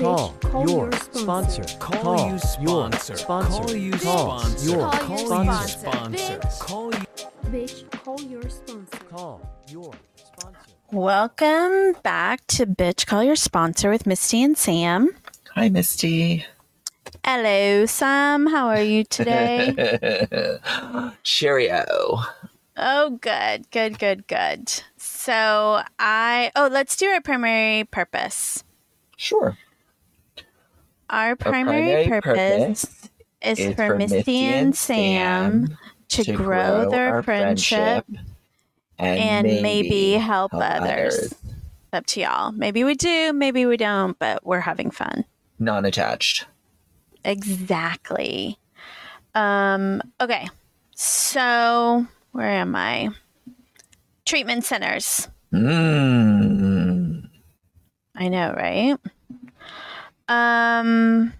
Call call your your sponsor. sponsor. Call, your sponsor. sponsor. Call you Call sponsor. your Call you sponsor. sponsor. Call you. Bitch, call your sponsor. Call your sponsor. Welcome back to Bitch Call Your Sponsor with Misty and Sam. Hi, Misty. Hello, Sam. How are you today? Cheerio. oh, good, good, good, good. So, I, oh, let's do our primary purpose. Sure. Our primary, primary purpose, is, is for, Misty and Sam, to, grow, their our friendship, and, maybe, help, others. Up to y'all. Maybe we do, maybe we don't, but we're having fun. Non-attached. Exactly. Um, okay. So, where am I? Treatment centers. Mm. I know, right? Um,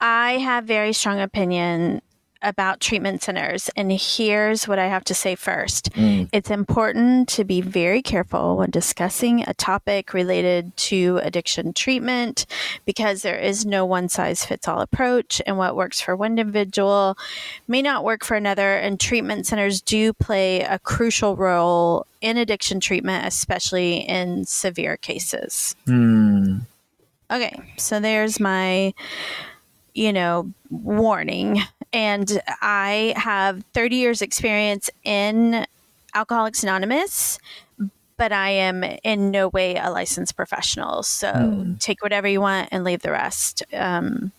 I have very strong opinion about treatment centers, and here's what I have to say first. Mm. It's important to be very careful when discussing a topic related to addiction treatment because there is no one size fits all approach, and what works for one individual may not work for another. And treatment centers do play a crucial role in addiction treatment, especially in severe cases. Mm. Okay, so there's my, you know, warning. And I have 30 years experience in Alcoholics Anonymous, but I am in no way a licensed professional. So Hmm. take whatever you want and leave the rest. Um,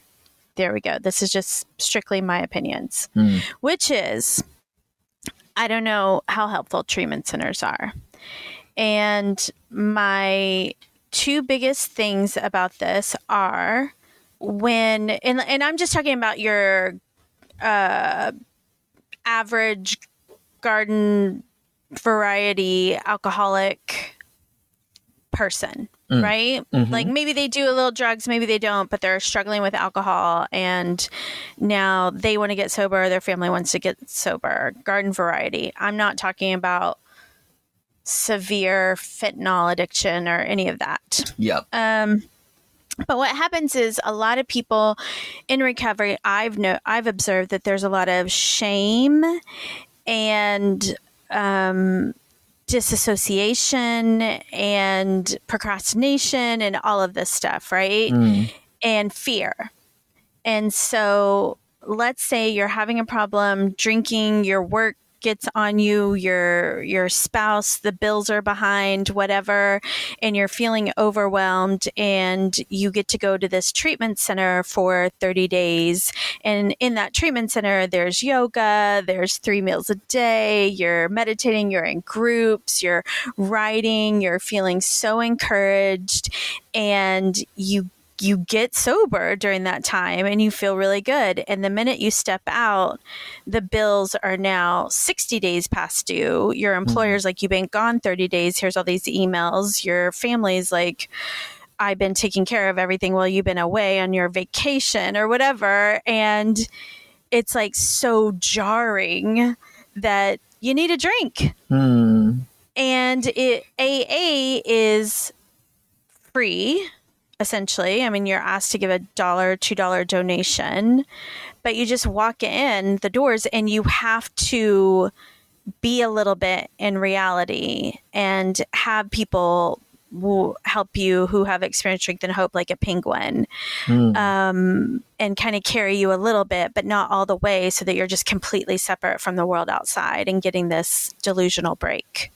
there we go. This is just strictly my opinions, Mm. which is I don't know how helpful treatment centers are. And my two biggest things about this are when and, and i'm just talking about your uh, average garden variety alcoholic person Mm. right Mhm. like maybe they do a little drugs maybe they don't but they're struggling with alcohol and now they want to get sober their family wants to get sober garden variety i'm not talking about severe fentanyl addiction or any of that Yep. um, but what happens is a lot of people in recovery, I've no, I've observed that there's a lot of shame and um, disassociation and procrastination and all of this stuff, right? Mm. and fear. And so let's say you're having a problem drinking, your work gets on you, your your spouse, the bills are behind, whatever, and you're feeling overwhelmed and you get to go to this treatment center for 30 days. And in that treatment center there's yoga, there's 3 meals a day, you're meditating, you're in groups, you're writing, you're feeling so encouraged and you you get sober during that time and you feel really good. And the minute you step out, the bills are now 60 days past due. Your employer's like, You've been gone 30 days. Here's all these emails. Your family's like, I've been taking care of everything while you've been away on your vacation or whatever. And it's like so jarring that you need a drink Mm. and it AA is free essentially. I mean, you're asked to give a dollar, two dollar donation, but you just walk in the doors and you have to be a little bit in reality and have people who help you who have experienced strength and hope like a penguin Mm. um, and kind of carry you a little bit, but not all the way, so that you're just completely separate from the world outside and getting this delusional break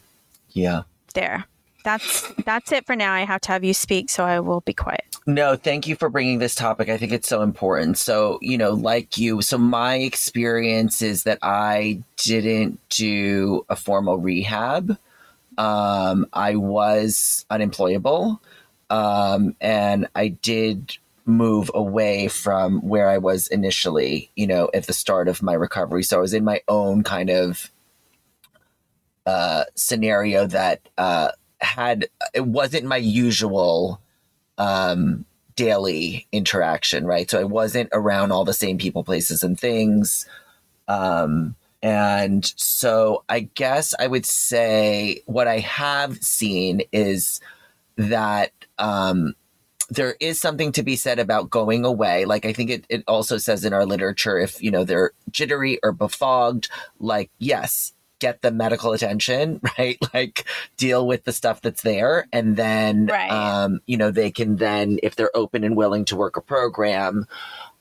yeah. there. That's that's it for now. I have to have you speak, so I will be quiet. No, thank you for bringing this topic. I think it's so important. So, you know, like you, so my experience is that I didn't do a formal rehab. Um, I was unemployable. Um, and I did move away from where I was initially, you know, at the start of my recovery. So I was in my own kind of uh, scenario that uh, had, it wasn't my usual um, daily interaction, right? So I wasn't around all the same people, places, and things. Um, and so I guess I would say what I have seen is that um, there is something to be said about going away. Like I think it, it also says in our literature, if you know they're jittery or befogged, like yes, get the medical attention, right? Like deal with the stuff that's there, and then Right. um, you know they can then, if they're open and willing to work a program.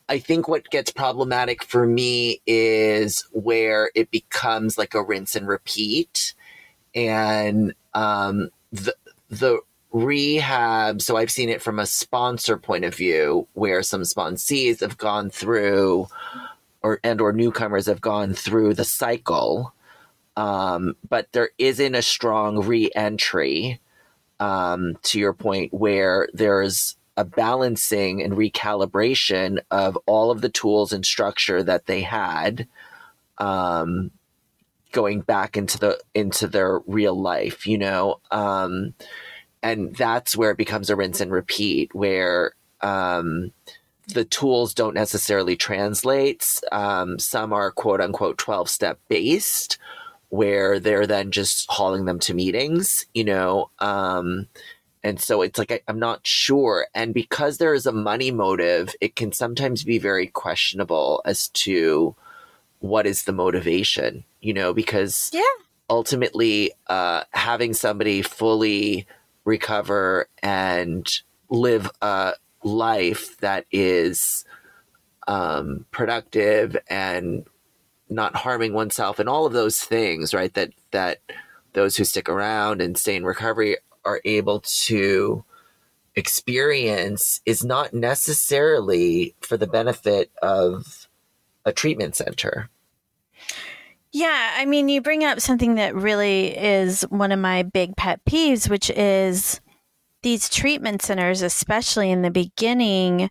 I think what gets problematic for me is where it becomes like a rinse and repeat, and um, the the rehab so i've seen it from a sponsor point of view where some sponsees have gone through or and or newcomers have gone through the cycle um, but there isn't a strong re-entry um, to your point where there's a balancing and recalibration of all of the tools and structure that they had um, going back into the into their real life you know? Um, and that's where it becomes a rinse and repeat where um, the tools don't necessarily translate. Um, some are quote unquote 12 step based where they're then just hauling them to meetings you know um, and so it's like I, i'm not sure and because there is a money motive it can sometimes be very questionable as to what is the motivation you know because Yeah. ultimately uh, having somebody fully recover and live a life that is um, productive and not harming oneself and all of those things right that that those who stick around and stay in recovery are able to experience is not necessarily for the benefit of a treatment center. Yeah, I mean, you bring up something that really is one of my big pet peeves, which is these treatment centers, especially in the beginning,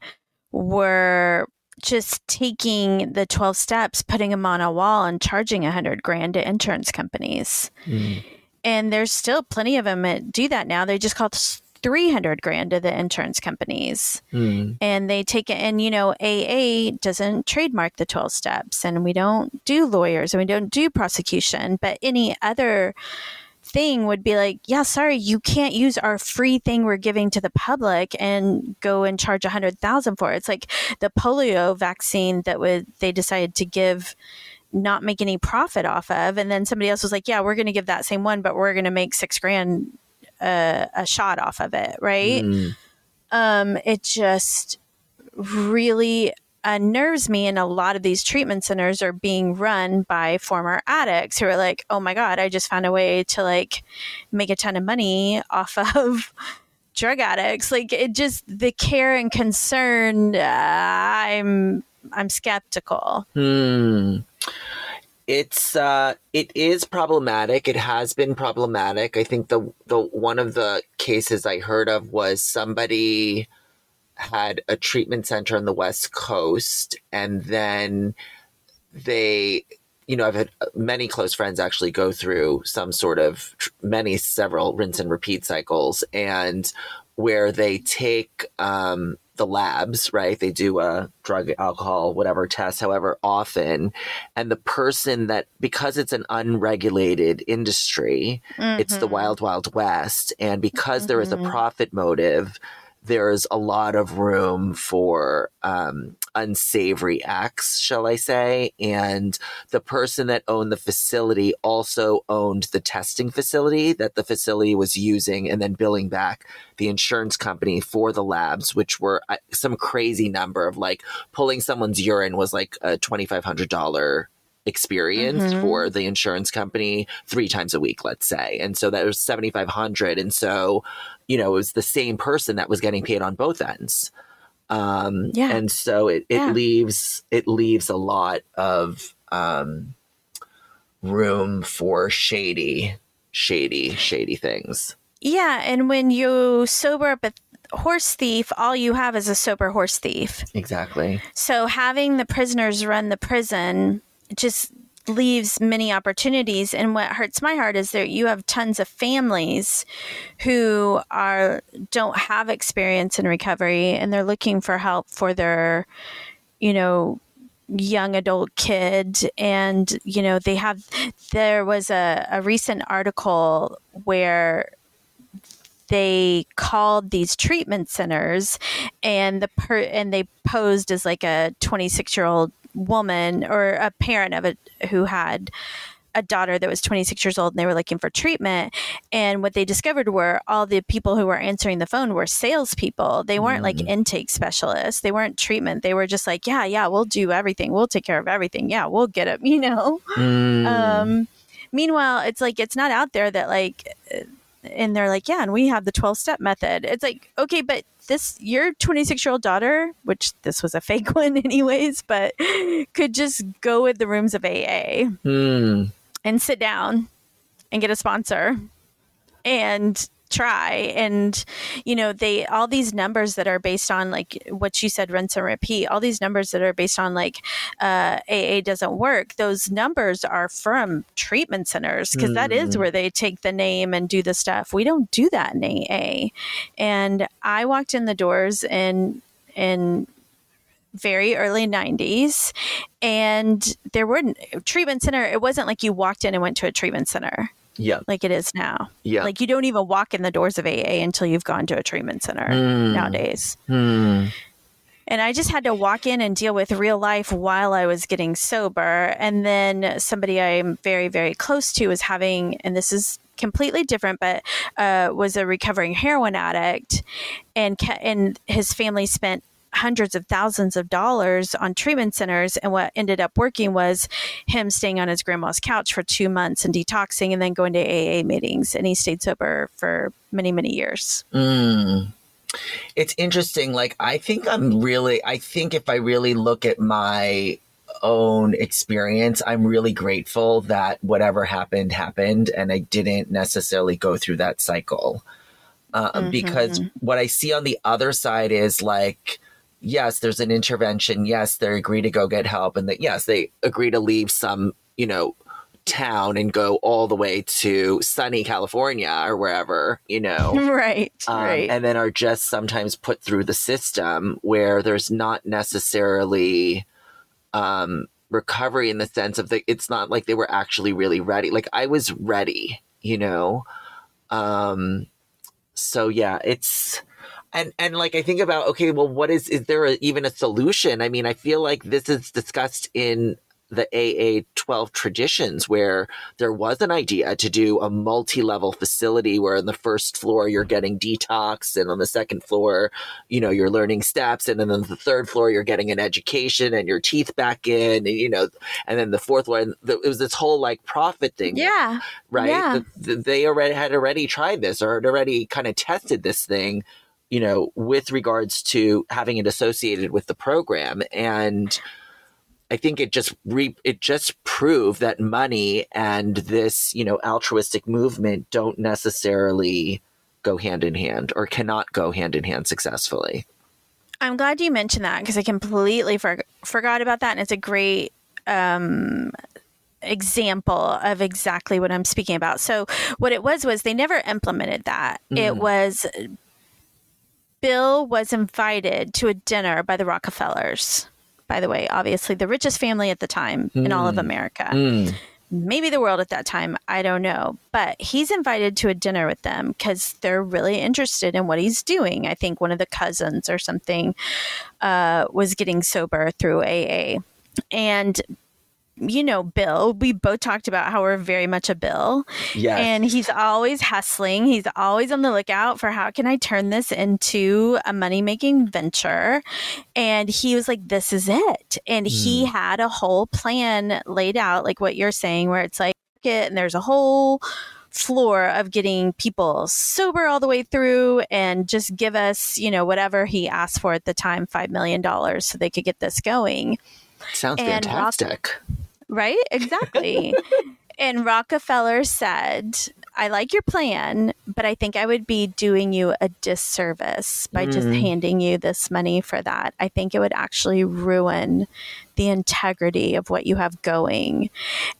were just taking the 12 steps, putting them on a wall, and charging a hundred grand to insurance companies. Mm. And there's still plenty of them that do that now. They just call 300 grand to the insurance companies mm. and they take it and you know aa doesn't trademark the 12 steps and we don't do lawyers and we don't do prosecution but any other thing would be like yeah sorry you can't use our free thing we're giving to the public and go and charge a hundred thousand for it it's like the polio vaccine that would they decided to give not make any profit off of and then somebody else was like yeah we're going to give that same one but we're going to make six grand uh, a shot off of it right Mm. um, it just really unnerves me. And a lot of these treatment centers are being run by former addicts who are like, oh my God, I just found a way to like make a ton of money off of drug addicts. Like it just, the care and concern, uh, I'm, I'm skeptical. Hmm. It's uh it is problematic. It has been problematic. I think the the one of the cases I heard of was somebody had a treatment center on the West Coast and then they you know, I've had many close friends actually go through some sort of many several rinse and repeat cycles and where they take um the labs, right? They do a drug, alcohol, whatever test, however often. And the person that, because it's an unregulated industry, it's the Mhm. wild, wild west. And because there is a Mhm. profit motive, there's a lot of room for um, unsavory acts, shall I say. And the person that owned the facility also owned the testing facility that the facility was using and then billing back the insurance company for the labs, which were uh, some crazy number of like pulling someone's urine was like a $2,500 experience Mhm. for the insurance company three times a week, let's say. And so that was 7,500. And so, you know, it was the same person that was getting paid on both ends. Um, Yeah. and so it, it Yeah. leaves, it leaves a lot of, um, room for shady, shady, shady things. Yeah. And when you sober up a horse thief, all you have is a sober horse thief. Exactly. So having the prisoners run the prison just leaves many opportunities. And what hurts my heart is that you have tons of families who are don't have experience in recovery and they're looking for help for their, you know, young adult kid and you know they have there was a, a recent article where they called these treatment centers and the per and they posed as like a 26 year old woman or a parent of a who had a daughter that was 26 years old and they were looking for treatment. And what they discovered were all the people who were answering the phone were salespeople. They weren't like intake specialists. They weren't treatment. They were just like, yeah, yeah, we'll do everything. We'll take care of everything. Yeah, we'll get it, you know? Mm. Um, meanwhile, it's like, it's not out there that like, uh, and they're like, yeah, and we have the 12 step method. It's like, okay, but this, your 26 year old daughter, which this was a fake one anyways, but could just go with the rooms of AA Mm. and sit down and get a sponsor and try. And you know they all these numbers that are based on like what you said rinse and repeat all these numbers that are based on like uh, aa doesn't work those numbers are from treatment centers because that is Mm. where they take the name and do the stuff. We don't do that in aa and i walked in the doors in in very early 90s and there weren't treatment center it wasn't like you walked in and went to a treatment center Yeah. like it is now Yeah. like you don't even walk in the doors of aa until you've gone to a treatment center Mm. nowadays Mm. and i just had to walk in and deal with real life while i was getting sober and then somebody i'm very very close to was having and this is completely different but uh, was a recovering heroin addict and ca- and his family spent hundreds of thousands of dollars on treatment centers and what ended up working was him staying on his grandma's couch for two months and detoxing and then going to aa meetings and he stayed sober for many many years Mm. It's interesting. Like, I think I'm really, I think if I really look at my own experience, I'm really grateful that whatever happened, happened, and I didn't necessarily go through that cycle. Uh, Because what I see on the other side is like, yes, there's an intervention. Yes, they agree to go get help. And that, yes, they agree to leave some, you know, town and go all the way to sunny California or wherever, you know right um, right and then are just sometimes put through the system where there's not necessarily um, recovery in the sense of the it's not like they were actually really ready like i was ready you know um so yeah it's and and like i think about okay well what is is there a, even a solution? I mean i feel like this is discussed in the AA 12 traditions where there was an idea to do a multi-level facility where on the first floor you're getting detox and on the second floor you know you're learning steps. And then on the third floor you're getting an education and your teeth back in and you know and then the fourth one it was this whole like profit thing. Yeah. Right? Yeah. The- the- they already had already tried this or had already kind of tested this thing you know with regards to having it associated with the program and I think it just re- it just proved that money and this you know altruistic movement don't necessarily go hand in hand or cannot go hand in hand successfully. I'm glad you mentioned that because I completely for- forgot about that, and it's a great um, example of exactly what I'm speaking about. So, what it was was they never implemented that. It was Bill was invited to a dinner by the Rockefellers. By the way, obviously the richest family at the time in all of America. Mm. maybe the world at that time i don't know. But he's invited to a dinner with them because they're really interested in what he's doing. I think one of the cousins or something uh, was getting sober through aa and you know bill we both talked about how we're very much a bill. Yes. and he's always hustling. He's always on the lookout for how can i turn this into a money making venture. And he was like this is it. And he hmm. had a whole plan laid out like what you're saying where it's like it and there's a whole floor of getting people sober all the way through and just give us you know whatever he asked for at the time five million dollars so they could get this going. Sounds and fantastic. Right? Exactly. and Rockefeller said, I like your plan, but I think I would be doing you a disservice by just Mm. handing you this money for that. I think it would actually ruin the integrity of what you have going.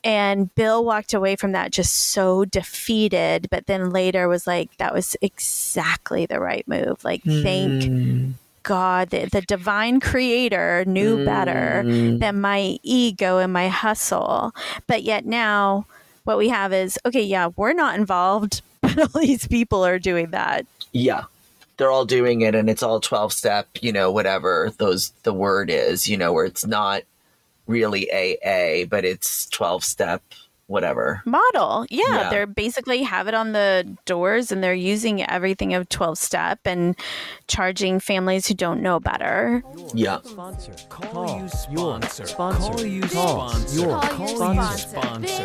And Bill walked away from that just so defeated, but then later was like, that was exactly the right move. Like, thank Mm. God, the, the divine creator knew better Mm. than my ego and my hustle. But yet now, what we have is okay, yeah, we're not involved, but all these people are doing that. Yeah. They're all doing it and it's all 12 step, you know, whatever those the word is, you know, where it's not really AA, but it's 12 step whatever. Model. Yeah, Yeah. They're basically have it on the doors and they're using everything of 12 step and charging families who don't know better. Yeah. Sponsor. Call, you your sponsor. sponsor. Call you Call sponsor. your Call your Call you sponsor.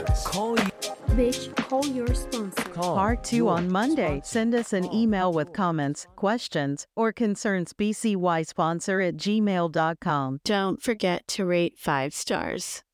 sponsor. Call you. Bitch, call your sponsor. Call Part 2 your on Monday. sponsor. Send us an email with comments, questions, or concerns bcysponsor at gmail.com. Don't forget to rate five stars.